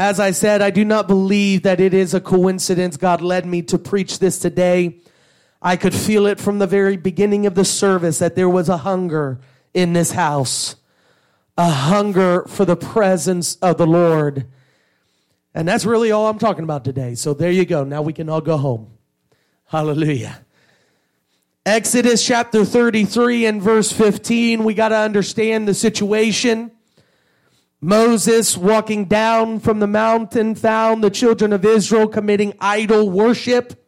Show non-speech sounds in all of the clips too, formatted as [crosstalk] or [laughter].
As I said, I do not believe that it is a coincidence God led me to preach this today. I could feel it from the very beginning of the service that there was a hunger in this house, a hunger for the presence of the Lord. And that's really all I'm talking about today. So there you go. Now we can all go home. Hallelujah. Exodus chapter 33 and verse 15, we got to understand the situation. Moses, walking down from the mountain, found the children of Israel committing idol worship.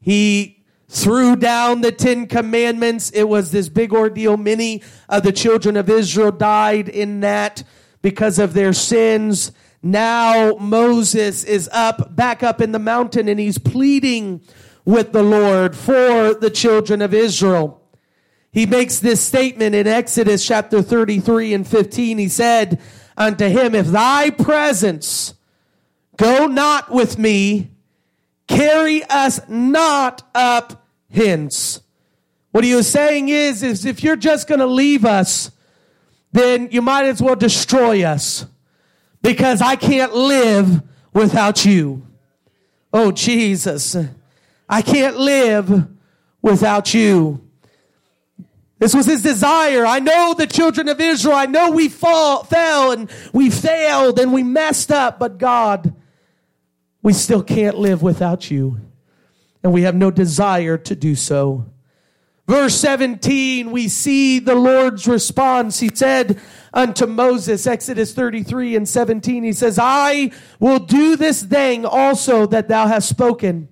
He threw down the Ten Commandments. It was this big ordeal. Many of the children of Israel died in that because of their sins. Now Moses is up, back up in the mountain, and he's pleading with the Lord for the children of Israel. He makes this statement in Exodus chapter 33 and 15. He said unto him, If thy presence go not with me, carry us not up hence. What he was saying is, is if you're just going to leave us, then you might as well destroy us because I can't live without you. Oh, Jesus. I can't live without you. This was his desire. I know the children of Israel. I know we fall, fell and we failed and we messed up, but God, we still can't live without you. And we have no desire to do so. Verse 17, we see the Lord's response. He said unto Moses, Exodus 33 and 17, he says, I will do this thing also that thou hast spoken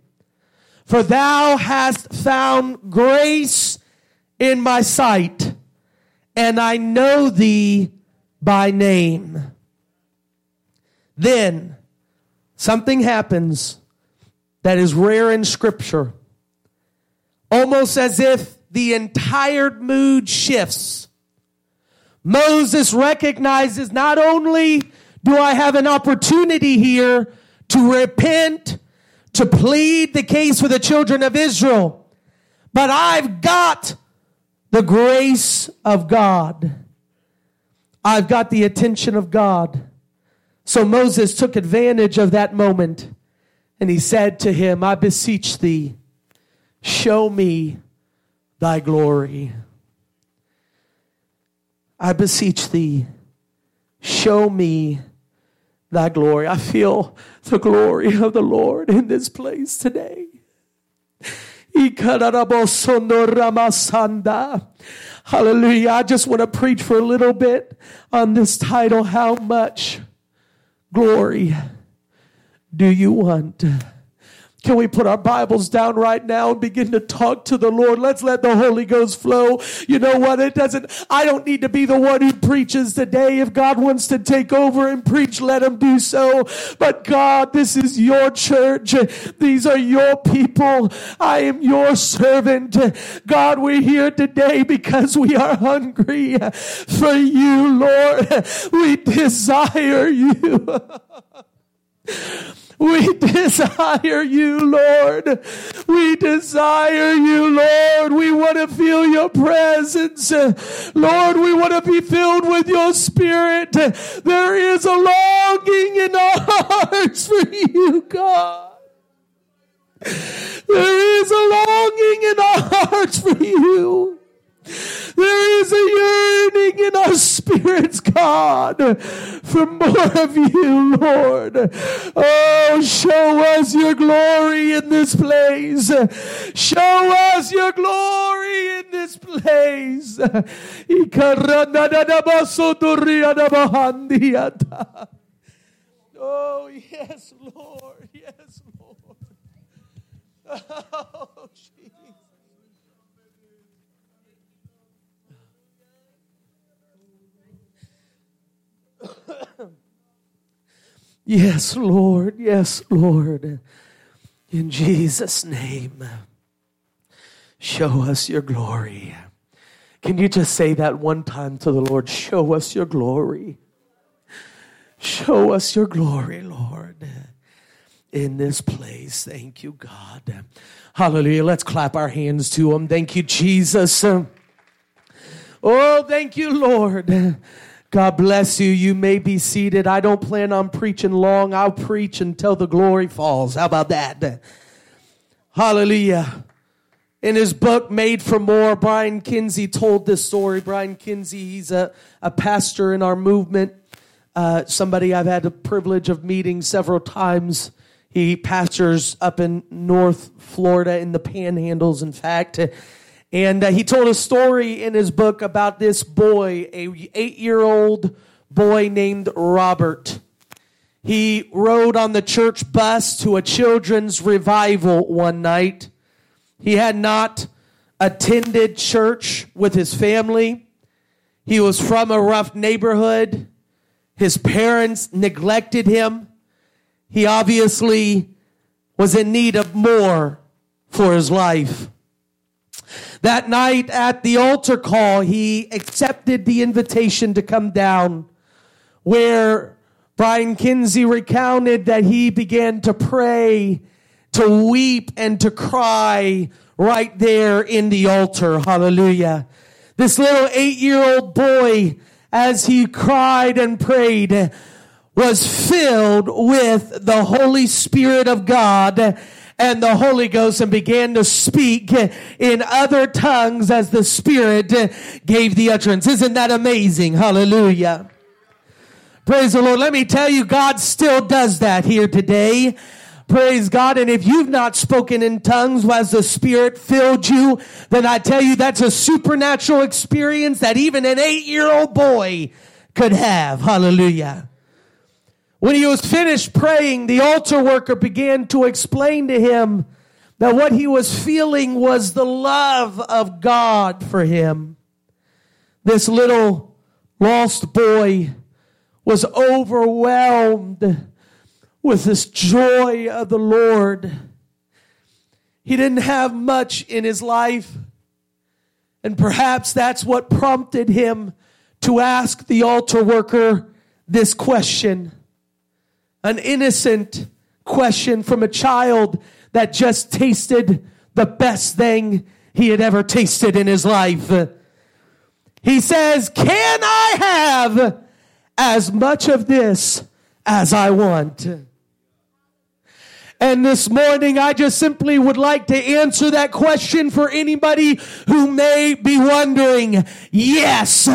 for thou hast found grace in my sight, and I know thee by name. Then something happens that is rare in scripture, almost as if the entire mood shifts. Moses recognizes not only do I have an opportunity here to repent to plead the case for the children of Israel. But I've got the grace of God. I've got the attention of God. So Moses took advantage of that moment and he said to him, I beseech thee, show me thy glory. I beseech thee, show me thy glory. I feel the glory of the Lord in this place today. Hallelujah. I just want to preach for a little bit on this title. How much glory do you want? Can we put our Bibles down right now and begin to talk to the Lord? Let's let the Holy Ghost flow. You know what? It doesn't, I don't need to be the one who preaches today. If God wants to take over and preach, let him do so. But God, this is your church. These are your people. I am your servant. God, we're here today because we are hungry for you, Lord. We desire you. [laughs] We desire you, Lord. We desire you, Lord. We want to feel your presence. Lord, we want to be filled with your spirit. There is a longing in our hearts for you, God. There is a longing in our hearts for you. There is a yearning in our spirits, God, for more of you, Lord. Oh, show us your glory in this place. Show us your glory in this place. Oh, yes, Lord. Yes, Lord. [laughs] Oh, [coughs] yes, Lord. Yes, Lord. In Jesus' name, show us your glory. Can you just say that one time to the Lord? Show us your glory. Show us your glory, Lord, in this place. Thank you, God. Hallelujah. Let's clap our hands to Him. Thank you, Jesus. Oh, thank you, Lord. God bless you. You may be seated. I don't plan on preaching long. I'll preach until the glory falls. How about that? Hallelujah. In his book, Made for More, Brian Kinsey told this story. Brian Kinsey, he's a, a pastor in our movement, uh, somebody I've had the privilege of meeting several times. He pastors up in North Florida in the panhandles, in fact. And uh, he told a story in his book about this boy, a eight year old boy named Robert. He rode on the church bus to a children's revival one night. He had not attended church with his family. He was from a rough neighborhood. His parents neglected him. He obviously was in need of more for his life. That night at the altar call, he accepted the invitation to come down where Brian Kinsey recounted that he began to pray, to weep, and to cry right there in the altar. Hallelujah. This little eight year old boy, as he cried and prayed, was filled with the Holy Spirit of God and the Holy Ghost and began to speak in other tongues as the Spirit gave the utterance. Isn't that amazing? Hallelujah. Praise the Lord. Let me tell you, God still does that here today. Praise God. And if you've not spoken in tongues as the Spirit filled you, then I tell you that's a supernatural experience that even an eight year old boy could have. Hallelujah. When he was finished praying, the altar worker began to explain to him that what he was feeling was the love of God for him. This little lost boy was overwhelmed with this joy of the Lord. He didn't have much in his life, and perhaps that's what prompted him to ask the altar worker this question an innocent question from a child that just tasted the best thing he had ever tasted in his life. He says, Can I have as much of this as I want? And this morning, I just simply would like to answer that question for anybody who may be wondering. Yes,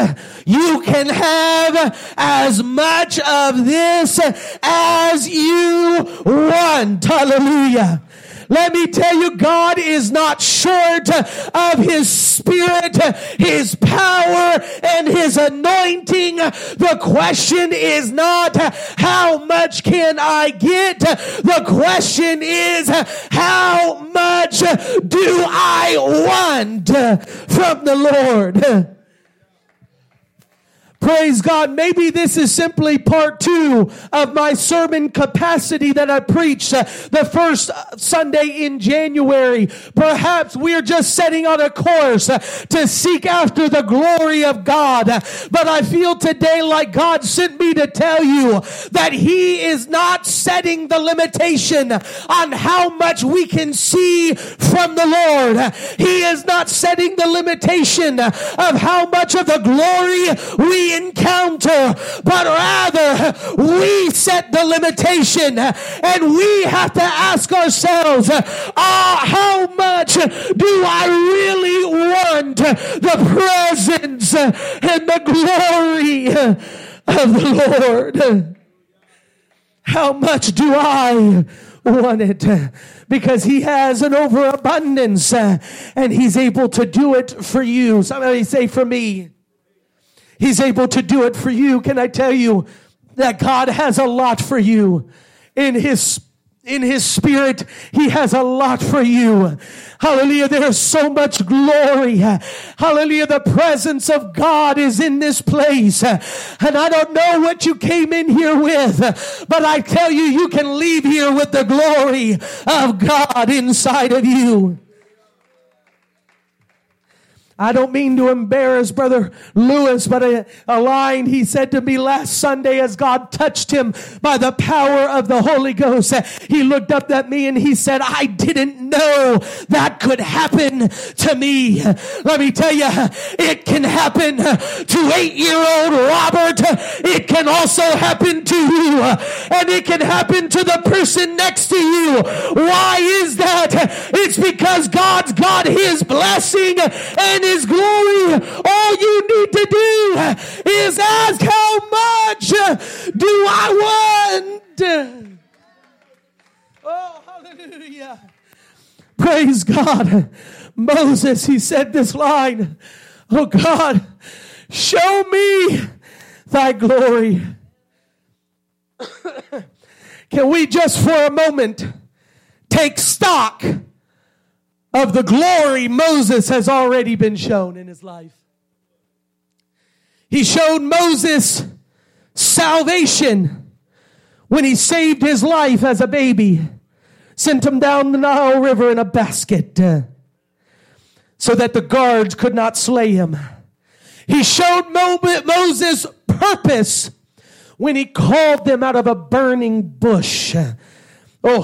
you can have as much of this as you want. Hallelujah. Let me tell you, God is not short of His Spirit, His power, and His anointing. The question is not, how much can I get? The question is, how much do I want from the Lord? Praise God. Maybe this is simply part two of my sermon capacity that I preached uh, the first uh, Sunday in January. Perhaps we're just setting on a course uh, to seek after the glory of God. But I feel today like God sent me to tell you that He is not setting the limitation on how much we can see from the Lord. He is not setting the limitation of how much of the glory we encounter, but rather we set the limitation and we have to ask ourselves, ah, how much do I really want the presence and the glory of the Lord? How much do I want it? Because he has an overabundance and he's able to do it for you. Somebody say for me. He's able to do it for you. Can I tell you that God has a lot for you in His in his spirit, he has a lot for you. Hallelujah. There is so much glory. Hallelujah. The presence of God is in this place. And I don't know what you came in here with, but I tell you, you can leave here with the glory of God inside of you. I don't mean to embarrass Brother Lewis, but a, a, line he said to me last Sunday as God touched him by the power of the Holy Ghost. He looked up at me and he said, I didn't know that could happen to me. Let me tell you, it can happen to eight year old Robert. It can also happen to you and it can happen to the person next to you. Why is that? It's because God's got his blessing and his glory. All you need to do is ask how much do I want? Oh, hallelujah. Praise God. Moses, he said this line, Oh God, show me thy glory. [coughs] Can we just for a moment take stock of the glory Moses has already been shown in his life? He showed Moses salvation when he saved his life as a baby, sent him down the Nile River in a basket uh, so that the guards could not slay him. He showed Mo- Moses purpose when he called them out of a burning bush. Oh,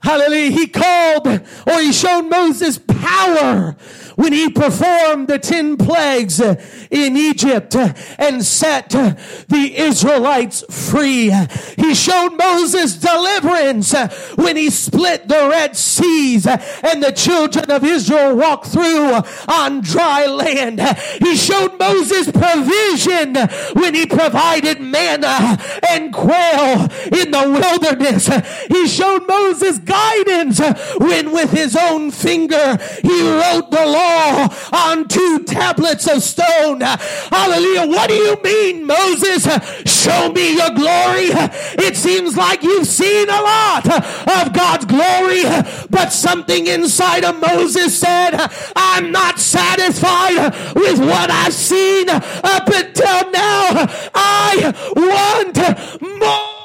Hallelujah. He called or he showed Moses power when he performed the 10 plagues in Egypt and set the Israelites free. He showed Moses deliverance when he split the Red Seas and the children of Israel walked through on dry land. He showed Moses provision when he provided manna and quail in the wilderness. He showed Moses guidance when with his own finger he wrote the law on two tablets of stone. Hallelujah. What do you mean, Moses? Show me your glory. It seems like you've seen a lot of God's glory, but something inside of Moses said, I'm not satisfied with what I've seen up until now. I want more.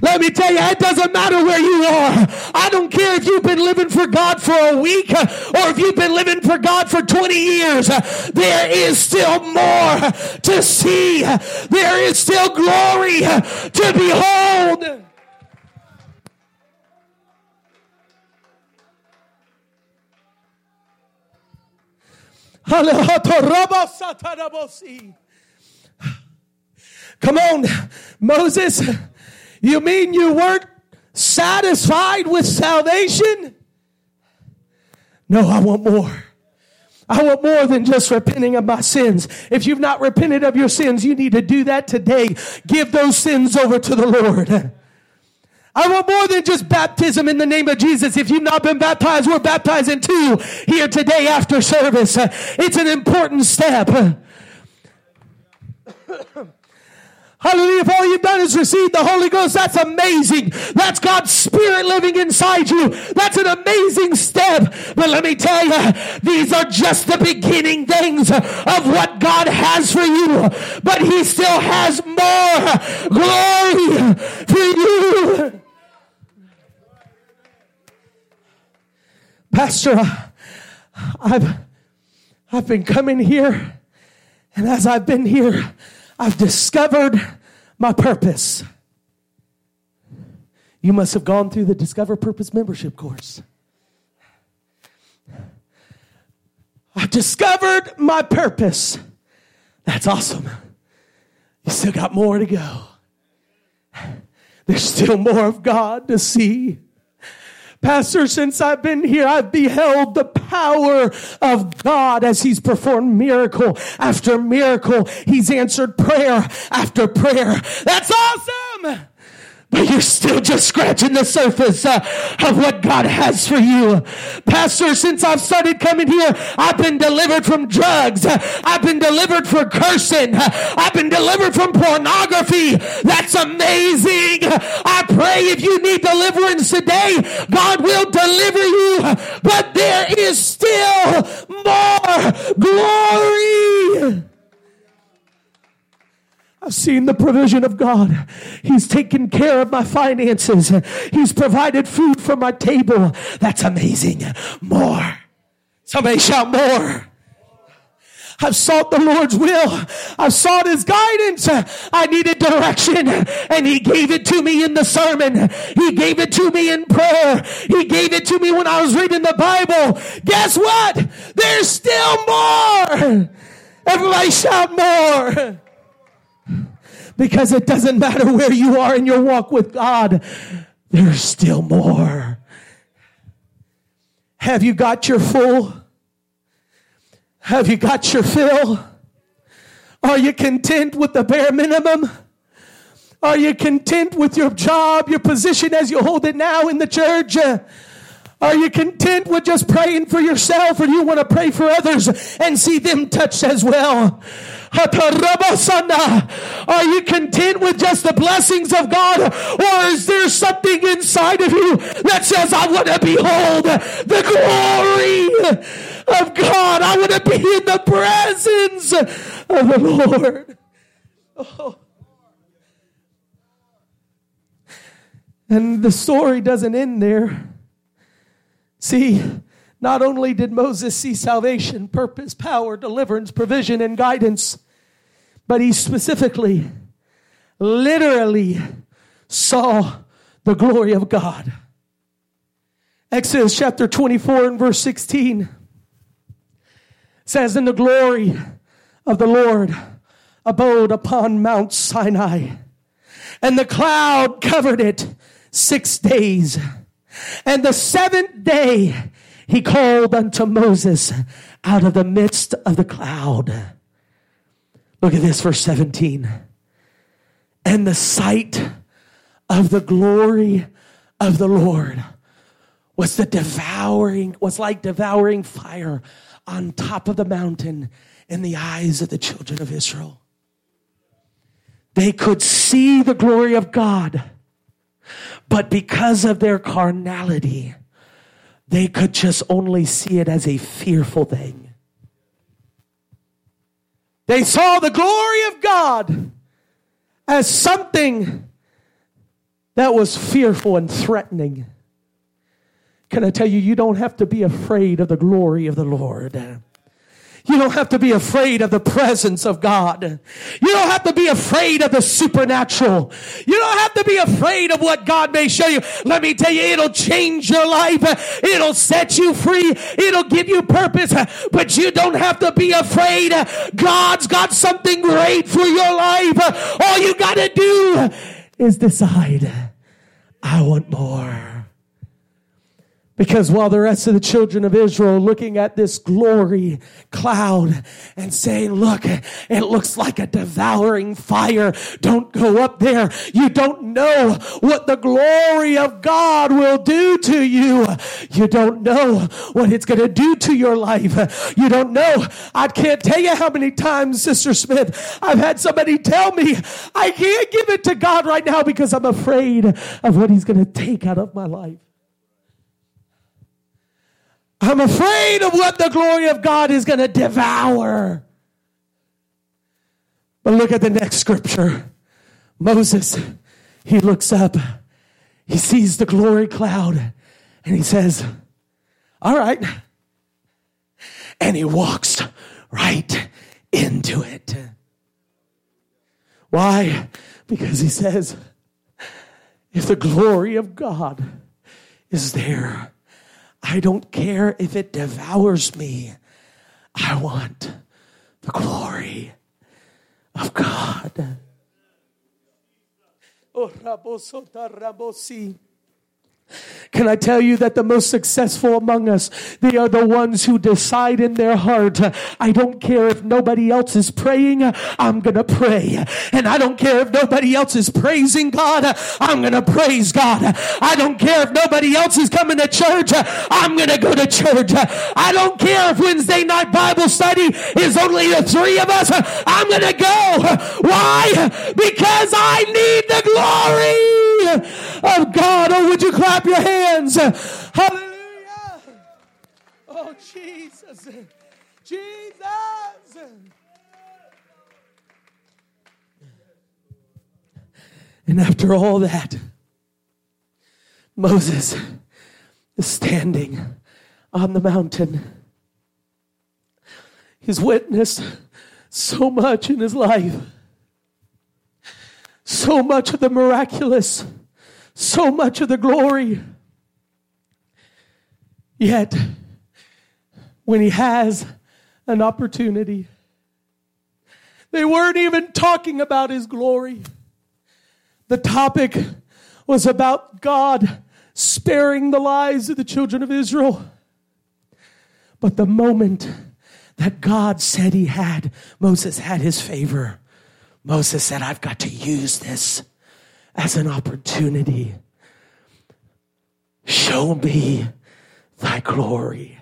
Let me tell you, it doesn't matter where you are. I don't care if you've been living for God for a week or if you've been living for God for 20 years. There is still more to see. There is still glory to behold. Come on, Moses. You mean you weren't satisfied with salvation? No, I want more. I want more than just repenting of my sins. If you've not repented of your sins, you need to do that today. Give those sins over to the Lord. I want more than just baptism in the name of Jesus. If you've not been baptized, we're baptizing too here today after service. It's an important step. Hallelujah. If all you've done is receive the Holy Ghost, that's amazing. That's God's Spirit living inside you. That's an amazing step. But let me tell you, these are just the beginning things of what God has for you. But He still has more glory for you. Pastor, I've, I've been coming here, and as I've been here, I've discovered my purpose. You must have gone through the Discover Purpose membership course. I've discovered my purpose. That's awesome. You still got more to go. There's still more of God to see. Pastor, since I've been here, I've beheld the power of God as He's performed miracle after miracle. He's answered prayer after prayer. That's awesome! But you're still just scratching the surface uh, of what God has for you. Pastor, since I've started coming here, I've been delivered from drugs. I've been delivered from cursing. I've been delivered from pornography. That's amazing. I pray if you need deliverance today, God will deliver you, but there is still more glory. I've seen the provision of God. He's taken care of my finances. He's provided food for my table. That's amazing. More. Somebody shout more. I've sought the Lord's will. I've sought His guidance. I needed direction and He gave it to me in the sermon. He gave it to me in prayer. He gave it to me when I was reading the Bible. Guess what? There's still more. Everybody shout more. Because it doesn't matter where you are in your walk with God. There's still more. Have you got your full? Have you got your fill? Are you content with the bare minimum? Are you content with your job, your position as you hold it now in the church? Are you content with just praying for yourself or do you want to pray for others and see them touched as well? Are you content with just the blessings of God? Or is there something inside of you that says, I want to behold the glory of God? I want to be in the presence of the Lord. Oh. And the story doesn't end there. See, not only did Moses see salvation, purpose, power, deliverance, provision, and guidance, but he specifically, literally saw the glory of God. Exodus chapter 24 and verse 16 says, In the glory of the Lord abode upon Mount Sinai, and the cloud covered it six days. And the seventh day he called unto Moses out of the midst of the cloud. Look at this, verse 17. And the sight of the glory of the Lord was the devouring, was like devouring fire on top of the mountain in the eyes of the children of Israel. They could see the glory of God but because of their carnality, they could just only see it as a fearful thing. They saw the glory of God as something that was fearful and threatening. Can I tell you, you don't have to be afraid of the glory of the Lord. You don't have to be afraid of the presence of God. You don't have to be afraid of the supernatural. You don't have to be afraid of what God may show you. Let me tell you, it'll change your life. It'll set you free. It'll give you purpose, but you don't have to be afraid. God's got something great for your life. All you got to do is decide, I want more. Because while the rest of the children of Israel are looking at this glory cloud and saying, look, it looks like a devouring fire. Don't go up there. You don't know what the glory of God will do to you. You don't know what it's going to do to your life. You don't know. I can't tell you how many times, Sister Smith, I've had somebody tell me, I can't give it to God right now because I'm afraid of what he's going to take out of my life. I'm afraid of what the glory of God is going to devour. But look at the next scripture. Moses, he looks up, he sees the glory cloud, and he says, All right. And he walks right into it. Why? Because he says, If the glory of God is there, I don't care if it devours me. I want the glory of God. Oh, can I tell you that the most successful among us, they are the ones who decide in their heart, I don't care if nobody else is praying, I'm gonna pray. And I don't care if nobody else is praising God, I'm gonna praise God. I don't care if nobody else is coming to church, I'm gonna go to church. I don't care if Wednesday night Bible study is only the three of us, I'm gonna go. Why? Because I need the glory of God. Oh, would you clap your hands? Hallelujah. Oh, Jesus. Jesus. And after all that, Moses is standing on the mountain. He's witnessed so much in his life, so much of the miraculous, so much of the glory. Yet, when he has an opportunity, they weren't even talking about his glory. The topic was about God sparing the lives of the children of Israel. But the moment that God said he had, Moses had his favor. Moses said, I've got to use this as an opportunity. Show me thy glory.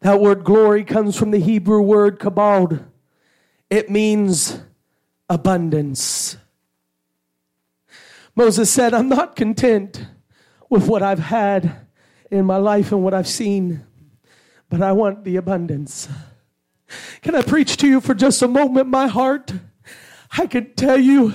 That word glory comes from the Hebrew word kabod. It means abundance. Moses said, I'm not content with what I've had in my life and what I've seen, but I want the abundance. Can I preach to you for just a moment, my heart? I can tell you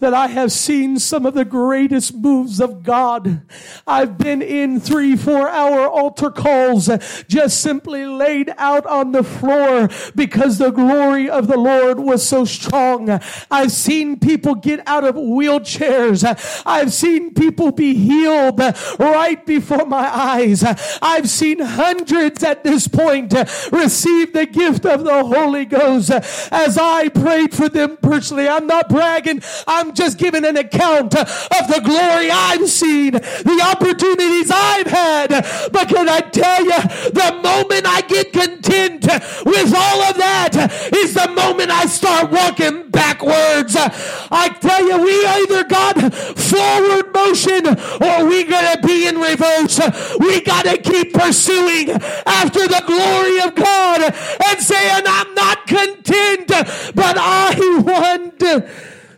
that I have seen some of the greatest moves of God. I've been in three, four hour altar calls just simply laid out on the floor because the glory of the Lord was so strong. I've seen people get out of wheelchairs. I've seen people be healed right before my eyes. I've seen hundreds at this point receive the gift of the Holy Ghost as I prayed for them personally I'm not bragging. I'm just giving an account of the glory I've seen, the opportunities I've had. But can I tell you, the moment I get content with all of that is the moment I start walking backwards. I tell you, we either got forward motion or we gotta be in reverse. We gotta keep pursuing after the glory of God and saying, I'm not content, but I want want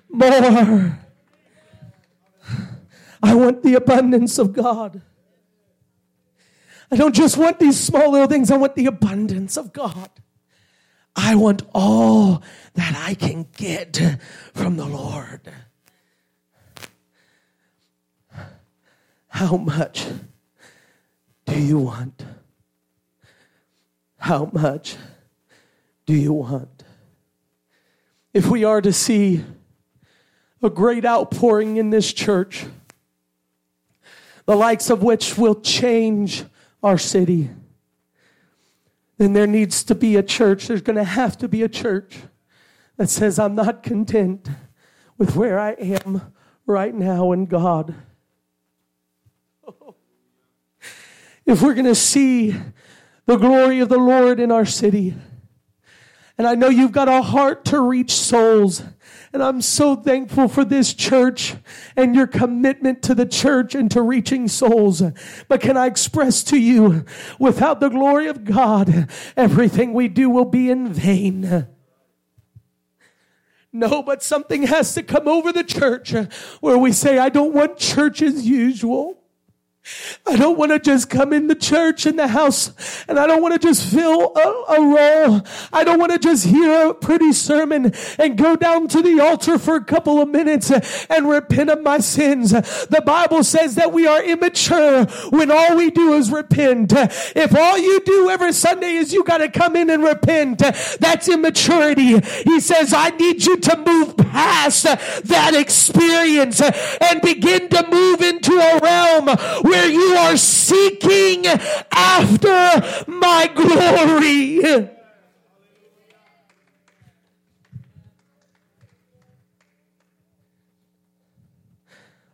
more. I want the abundance of God. I don't just want these small little things, I want the abundance of God. I want all that I can get from the Lord. How much do you want? How much do you want? If we are to see a great outpouring in this church, the likes of which will change our city, then there needs to be a church. There's going to have to be a church that says, I'm not content with where I am right now in God. If we're going to see the glory of the Lord in our city, and I know you've got a heart to reach souls. And I'm so thankful for this church and your commitment to the church and to reaching souls. But can I express to you, without the glory of God, everything we do will be in vain. No, but something has to come over the church where we say, I don't want church as usual. I don't want to just come in the church in the house and I don't want to just fill a, a, role. I don't want to just hear a pretty sermon and go down to the altar for a couple of minutes and repent of my sins. The Bible says that we are immature when all we do is repent. If all you do every Sunday is you got to come in and repent, that's immaturity. He says, I need you to move past that experience and begin to move into a realm where where you are seeking after my glory.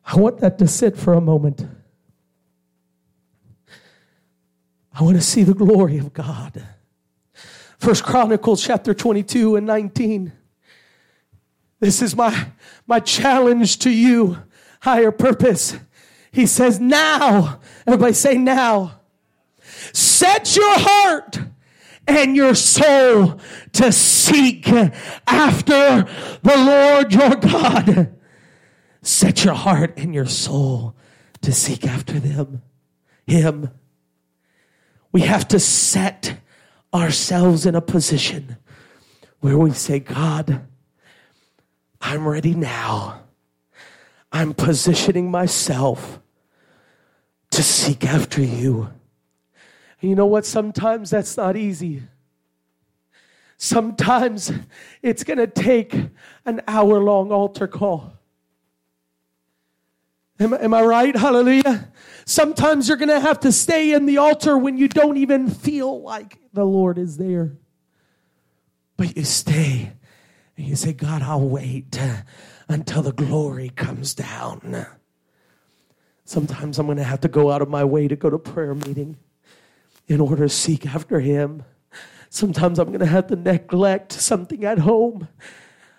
I want that to sit for a moment. I want to see the glory of God. First Chronicles chapter 22 and 19. This is my, my challenge to you, higher purpose. He says, now. Everybody say now. Set your heart and your soul to seek after the Lord your God. Set your heart and your soul to seek after them, Him. We have to set ourselves in a position where we say, God, I'm ready now. I'm positioning myself to seek after you. And you know what? Sometimes that's not easy. Sometimes it's going to take an hour long altar call. Am, am, I right? Hallelujah. Sometimes you're going to have to stay in the altar when you don't even feel like the Lord is there. But you stay and you say, God, I'll wait until the glory comes down. Sometimes I'm going to have to go out of my way to go to prayer meeting in order to seek after Him. Sometimes I'm going to have to neglect something at home.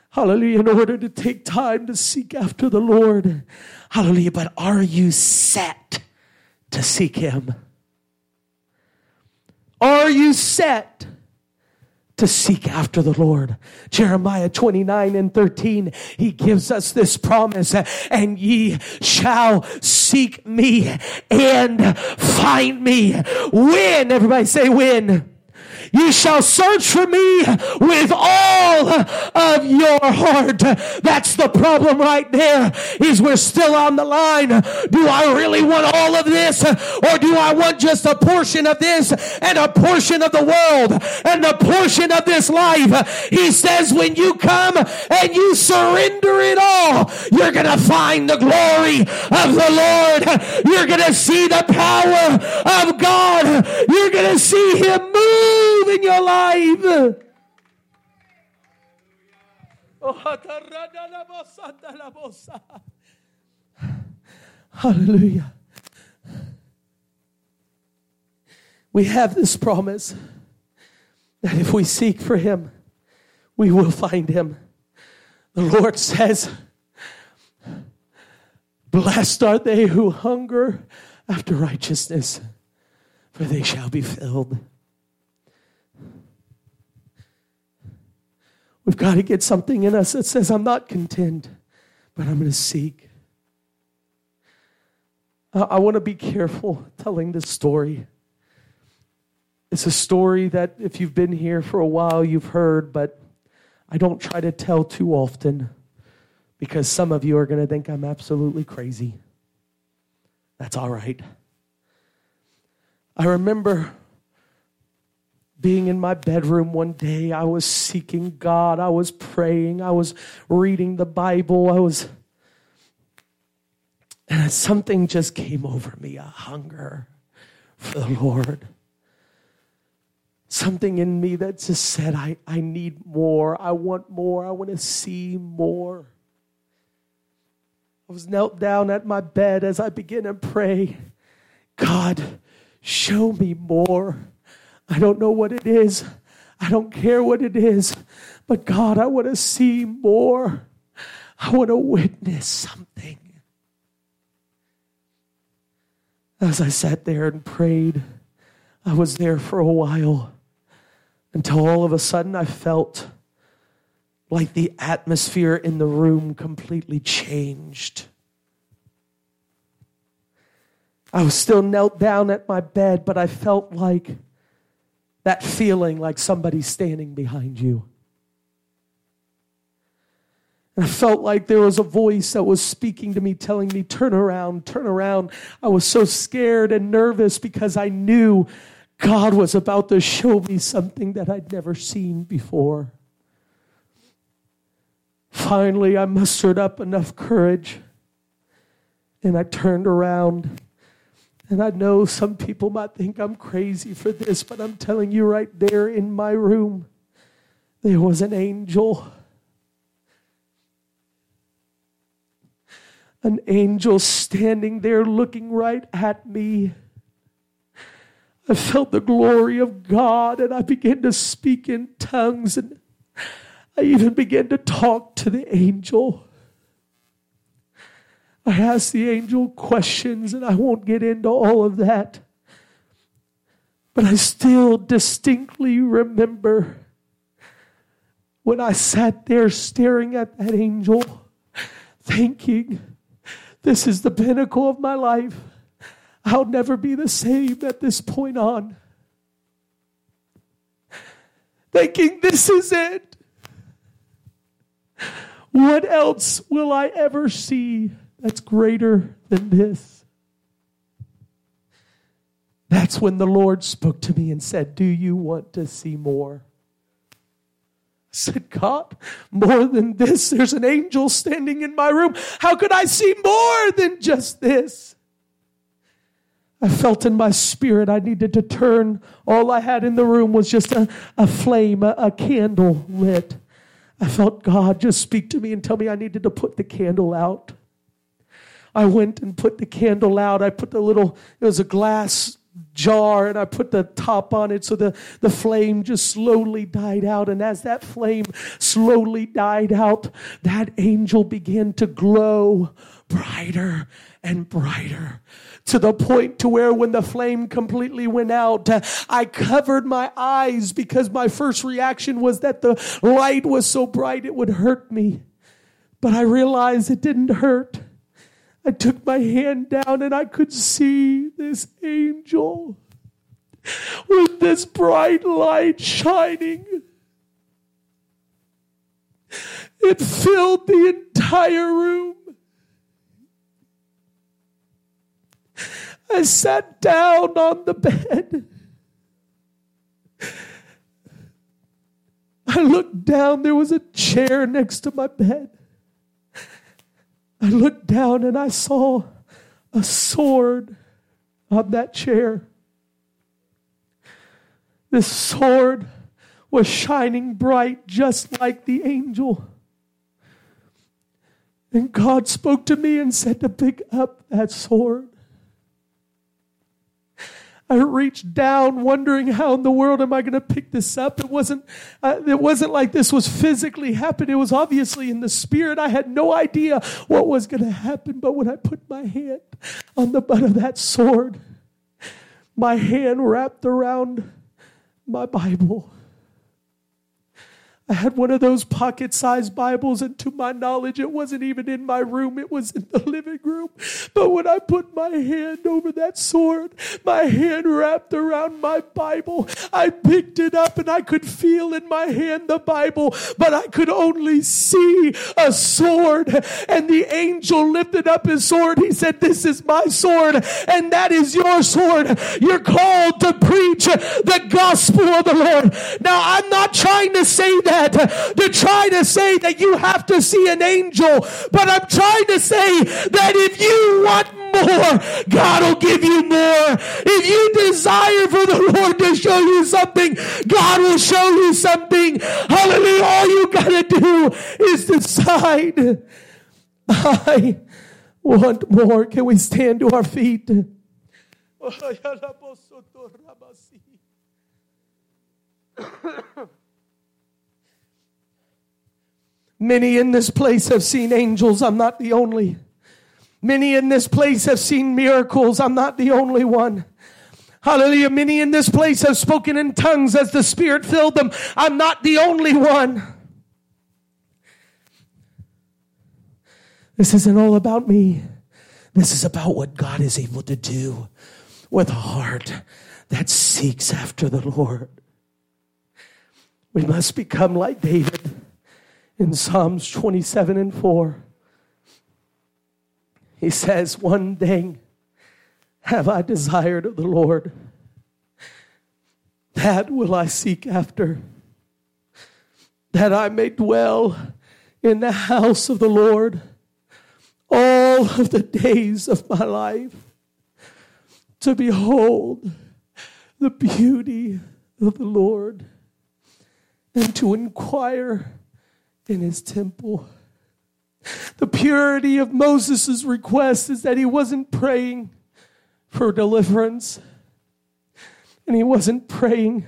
Hallelujah, in order to take time to seek after the Lord. Hallelujah, but are you set to seek Him? Are you set to seek after the Lord. Jeremiah 29 and 13, he gives us this promise, and ye shall seek me and find me. When? Everybody say when. You shall search for me with all of your heart. That's the problem right there is we're still on the line. Do I really want all of this or do I want just a portion of this and a portion of the world and a portion of this life? He says when you come and you surrender it all, you're going to find the glory of the Lord. You're going to see the power of God. You're going to see him move move in your life. Hallelujah. We have this promise that if we seek for Him, we will find Him. The Lord says, Blessed are they who hunger after righteousness, for they shall be filled. We've got to get something in us that says, I'm not content, but I'm going to seek. I want to be careful telling this story. It's a story that if you've been here for a while, you've heard, but I don't try to tell too often because some of you are going to think I'm absolutely crazy. That's all right. I remember being in my bedroom one day, I was seeking God. I was praying. I was reading the Bible. I was. And something just came over me a hunger for the Lord. Something in me that just said, I, I need more. I want more. I want to see more. I was knelt down at my bed as I began to pray God, show me more. I don't know what it is. I don't care what it is. But God, I want to see more. I want to witness something. As I sat there and prayed, I was there for a while until all of a sudden I felt like the atmosphere in the room completely changed. I was still knelt down at my bed, but I felt like that feeling like somebody's standing behind you. And I felt like there was a voice that was speaking to me, telling me, Turn around, turn around. I was so scared and nervous because I knew God was about to show me something that I'd never seen before. Finally, I mustered up enough courage and I turned around and I know some people might think I'm crazy for this, but I'm telling you right there in my room, there was an angel. An angel standing there looking right at me. I felt the glory of God and I began to speak in tongues and I even began to talk to the angel. I asked the angel questions, and I won't get into all of that. But I still distinctly remember when I sat there staring at that angel, thinking, This is the pinnacle of my life. I'll never be the same at this point on. Thinking, This is it. What else will I ever see that's greater than this? That's when the Lord spoke to me and said, Do you want to see more? I said, God, more than this, there's an angel standing in my room. How could I see more than just this? I felt in my spirit I needed to turn. All I had in the room was just a, a flame, a, a candle lit. I felt God just speak to me and tell me I needed to put the candle out. I went and put the candle out. I put the little, it was a glass jar and I put the top on it so the, the flame just slowly died out. And as that flame slowly died out, that angel began to glow brighter and brighter to the point to where when the flame completely went out, I covered my eyes because my first reaction was that the light was so bright it would hurt me. But I realized it didn't hurt. I took my hand down and I could see this angel with this bright light shining. It filled the entire room. I sat down on the bed. I looked down, there was a chair next to my bed. I looked down and I saw a sword on that chair. This sword was shining bright just like the angel. And God spoke to me and said to pick up that sword. I reached down, wondering how in the world am I going to pick this up. It wasn't. Uh, it wasn't like this was physically happening. It was obviously in the spirit. I had no idea what was going to happen. But when I put my hand on the butt of that sword, my hand wrapped around my Bible. I had one of those pocket sized Bibles, and to my knowledge, it wasn't even in my room, it was in the living room. But when I put my hand over that sword, my hand wrapped around my Bible, I picked it up and I could feel in my hand the Bible, but I could only see a sword. And the angel lifted up his sword. He said, This is my sword, and that is your sword. You're called to preach the gospel of the Lord. Now, I'm not trying to say that that to try to say that you have to see an angel, but I'm trying to say that if you want more, God will give you more. If you desire for the Lord to show you something, God will show you something. Hallelujah. All you got to do is decide. I want more. Can we stand to our feet? [coughs] [coughs] [coughs] Many in this place have seen angels. I'm not the only. Many in this place have seen miracles. I'm not the only one. Hallelujah. Many in this place have spoken in tongues as the Spirit filled them. I'm not the only one. This isn't all about me. This is about what God is able to do with a heart that seeks after the Lord. We must become like David in Psalms 27 and 4. He says, One thing have I desired of the Lord, that will I seek after, that I may dwell in the house of the Lord all of the days of my life, to behold the beauty of the Lord and to inquire in his temple. The purity of Moses' request is that he wasn't praying for deliverance and he wasn't praying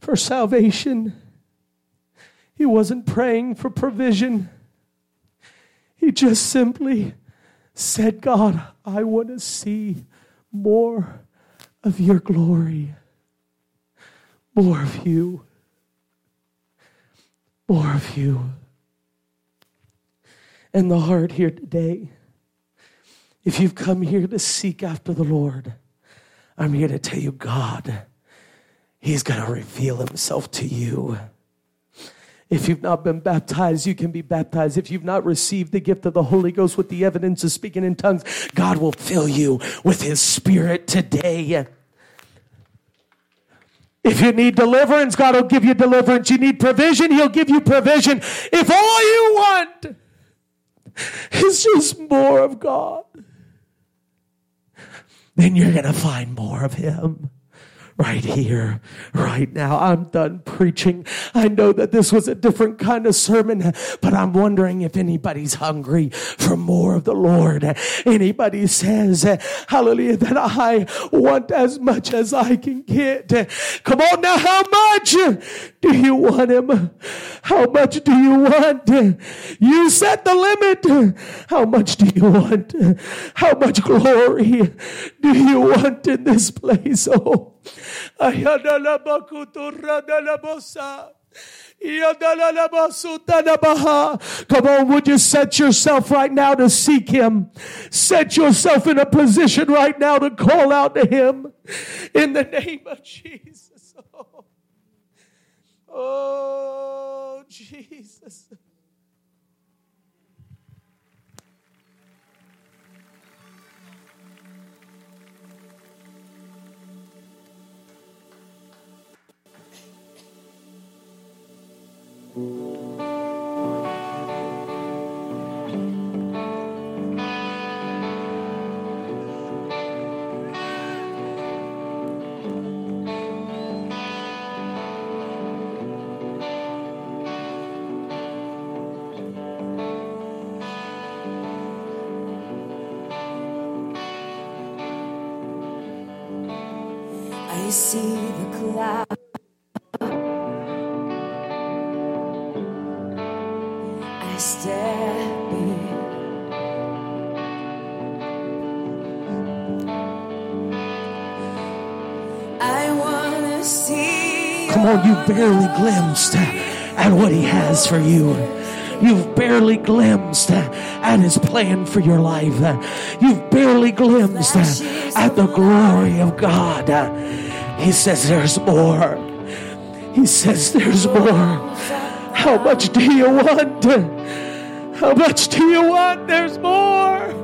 for salvation. He wasn't praying for provision. He just simply said, God, I want to see more of your glory, more of you, more of you and the heart here today. If you've come here to seek after the Lord, I'm here to tell you God, He's going to reveal Himself to you. If you've not been baptized, you can be baptized. If you've not received the gift of the Holy Ghost with the evidence of speaking in tongues, God will fill you with His Spirit today. If you need deliverance, God will give you deliverance. You need provision, He'll give you provision. If all you want is just more of God, then you're going to find more of Him right here, right now. I'm done preaching. I know that this was a different kind of sermon, but I'm wondering if anybody's hungry for more of the Lord. Anybody says, hallelujah, that I want as much as I can get. Come on now, how much do you want him? How much do you want? You set the limit. How much do you want? How much glory do you want in this place? Oh, Come on, would you set yourself right now to seek Him? Set yourself in a position right now to call out to Him in the name of Jesus. Oh, [laughs] oh Jesus. See the cloud. Barely glimpsed at what He has for you. You've barely glimpsed at His plan for your life. You've barely glimpsed at the glory of God. He says, There's more. He says, There's more. How much do you want? How much do you want? There's more.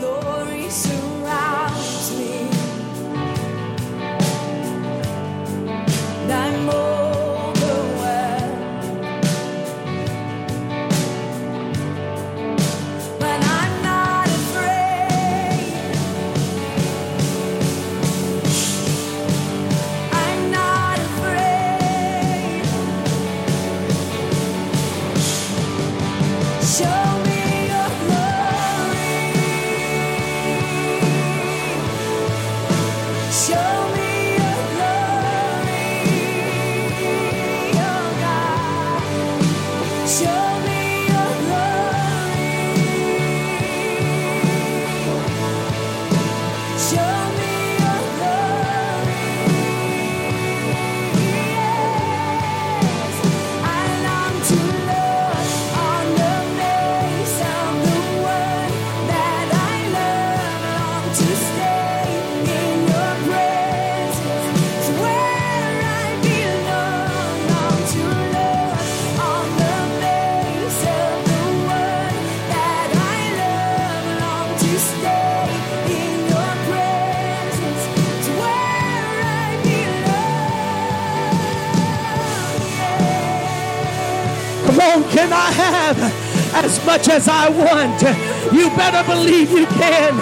Glory surrounds cannot have as much as I want. You better believe you can.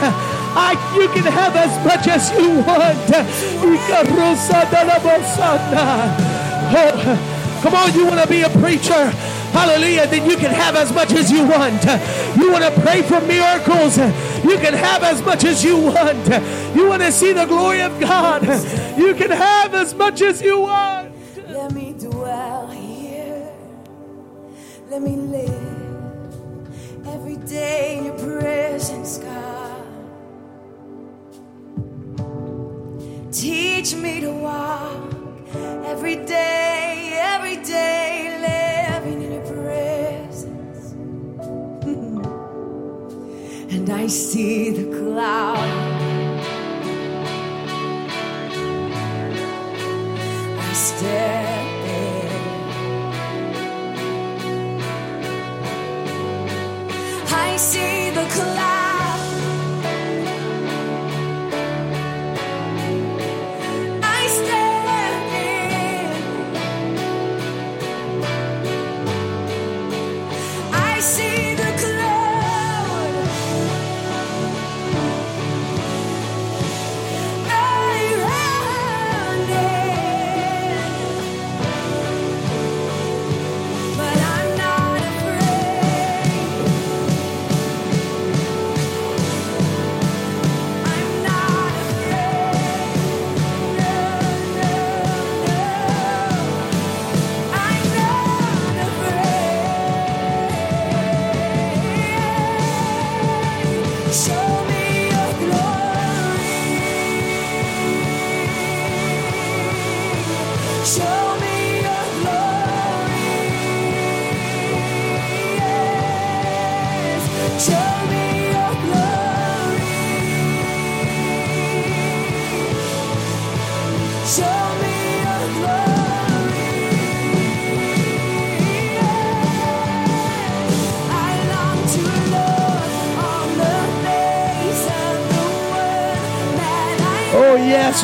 I, you can have as much as you want. Oh, come on, you want to be a preacher? Hallelujah. Then you can have as much as you want. You want to pray for miracles? You can have as much as you want. You want to see the glory of God? You can have as much as you want. Let me live every day in your presence, God. Teach me to walk every day, every day, living in your presence. [laughs] and I see the cloud. I see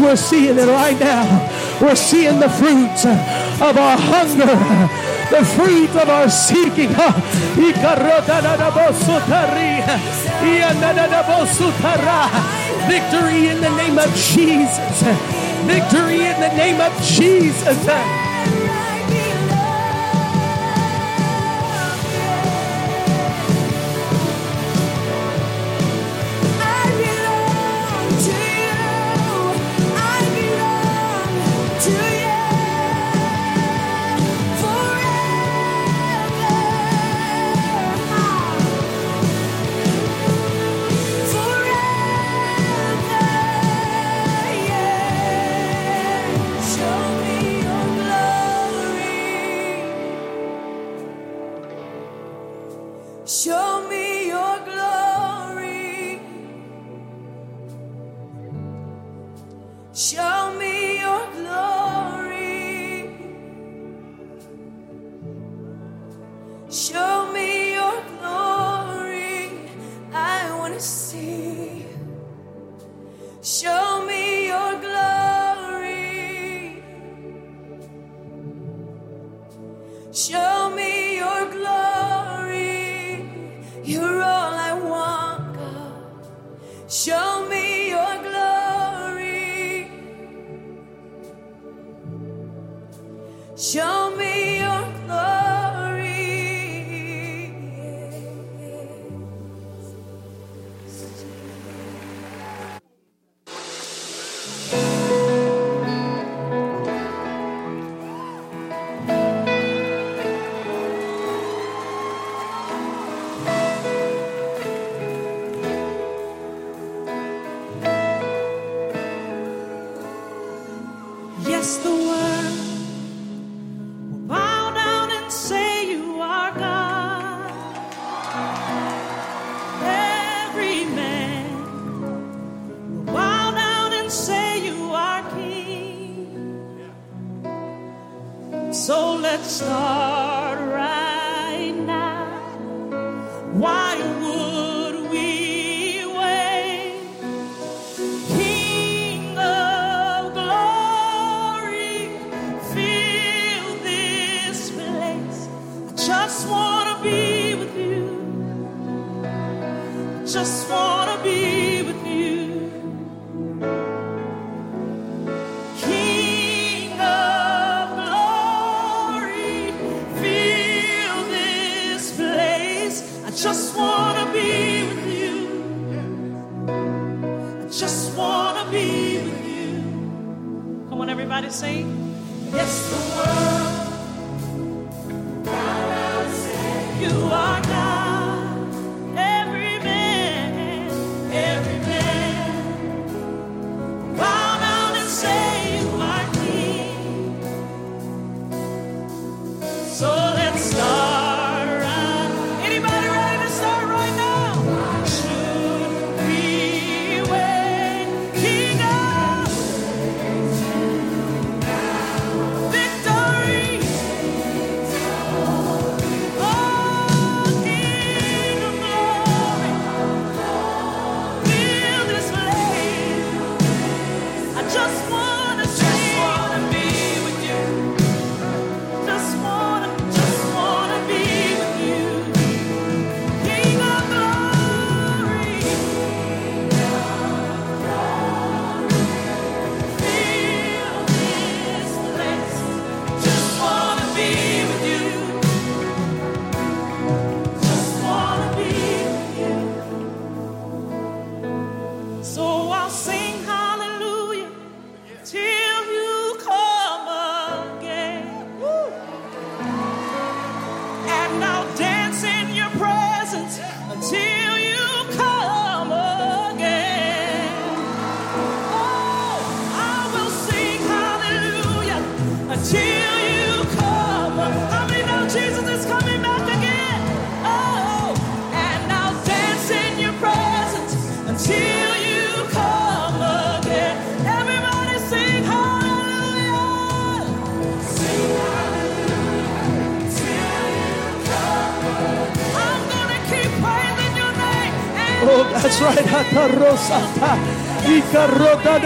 we're seeing it right now. We're seeing the fruits of our hunger, the fruit of our seeking. Victory in the name of Jesus. Victory in the name of Jesus.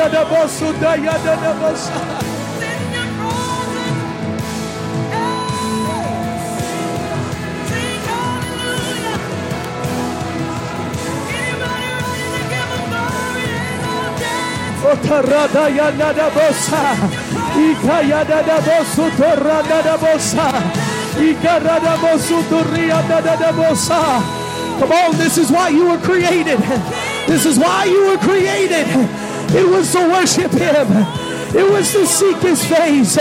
Yadadabosu, Otarada yanada bosa, ika yanada bosu torada da bosa, ika rada bosu torriada da bosa. Come on, this is why you were created. This is why you were created. It was to worship Him. It was to seek His face.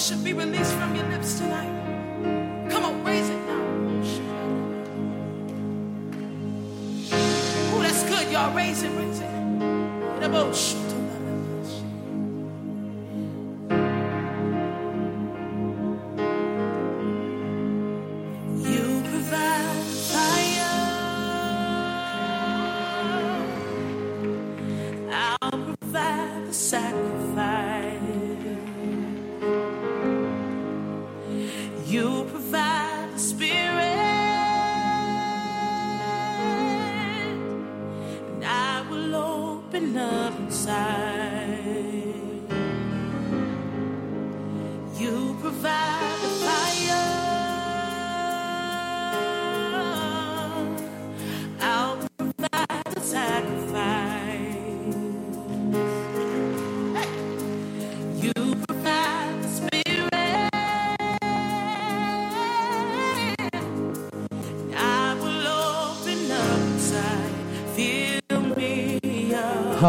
Worship be released from your lips tonight. Come on, raise it now. Oh, that's good, y'all. Raise it, raise it. The boat.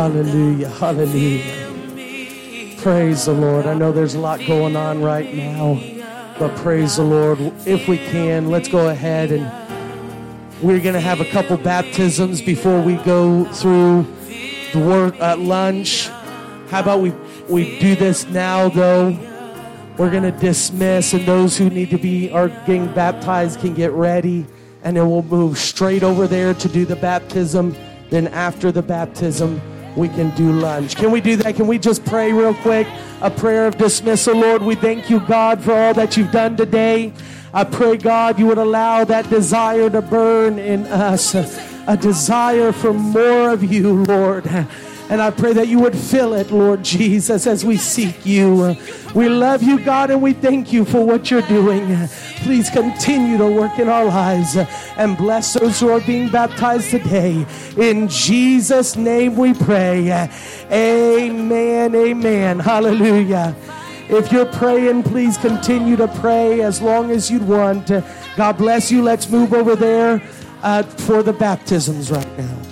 Hallelujah. Hallelujah. Praise the Lord. I know there's a lot going on right now, but praise the Lord. If we can, let's go ahead and we're going to have a couple baptisms before we go through the work at lunch. How about we we do this now though? We're going to dismiss and those who need to be are getting baptized can get ready and then we'll move straight over there to do the baptism. Then after the baptism, we can do lunch. Can we do that? Can we just pray real quick? A prayer of dismissal, Lord. We thank you, God, for all that you've done today. I pray, God, you would allow that desire to burn in us, a desire for more of you, Lord. And I pray that you would fill it, Lord Jesus, as we seek you. We love you, God, and we thank you for what you're doing. Please continue to work in our lives and bless those who are being baptized today. In Jesus' name we pray. Amen. Amen. Hallelujah. If you're praying, please continue to pray as long as you'd want. God bless you. Let's move over there uh, for the baptisms right now.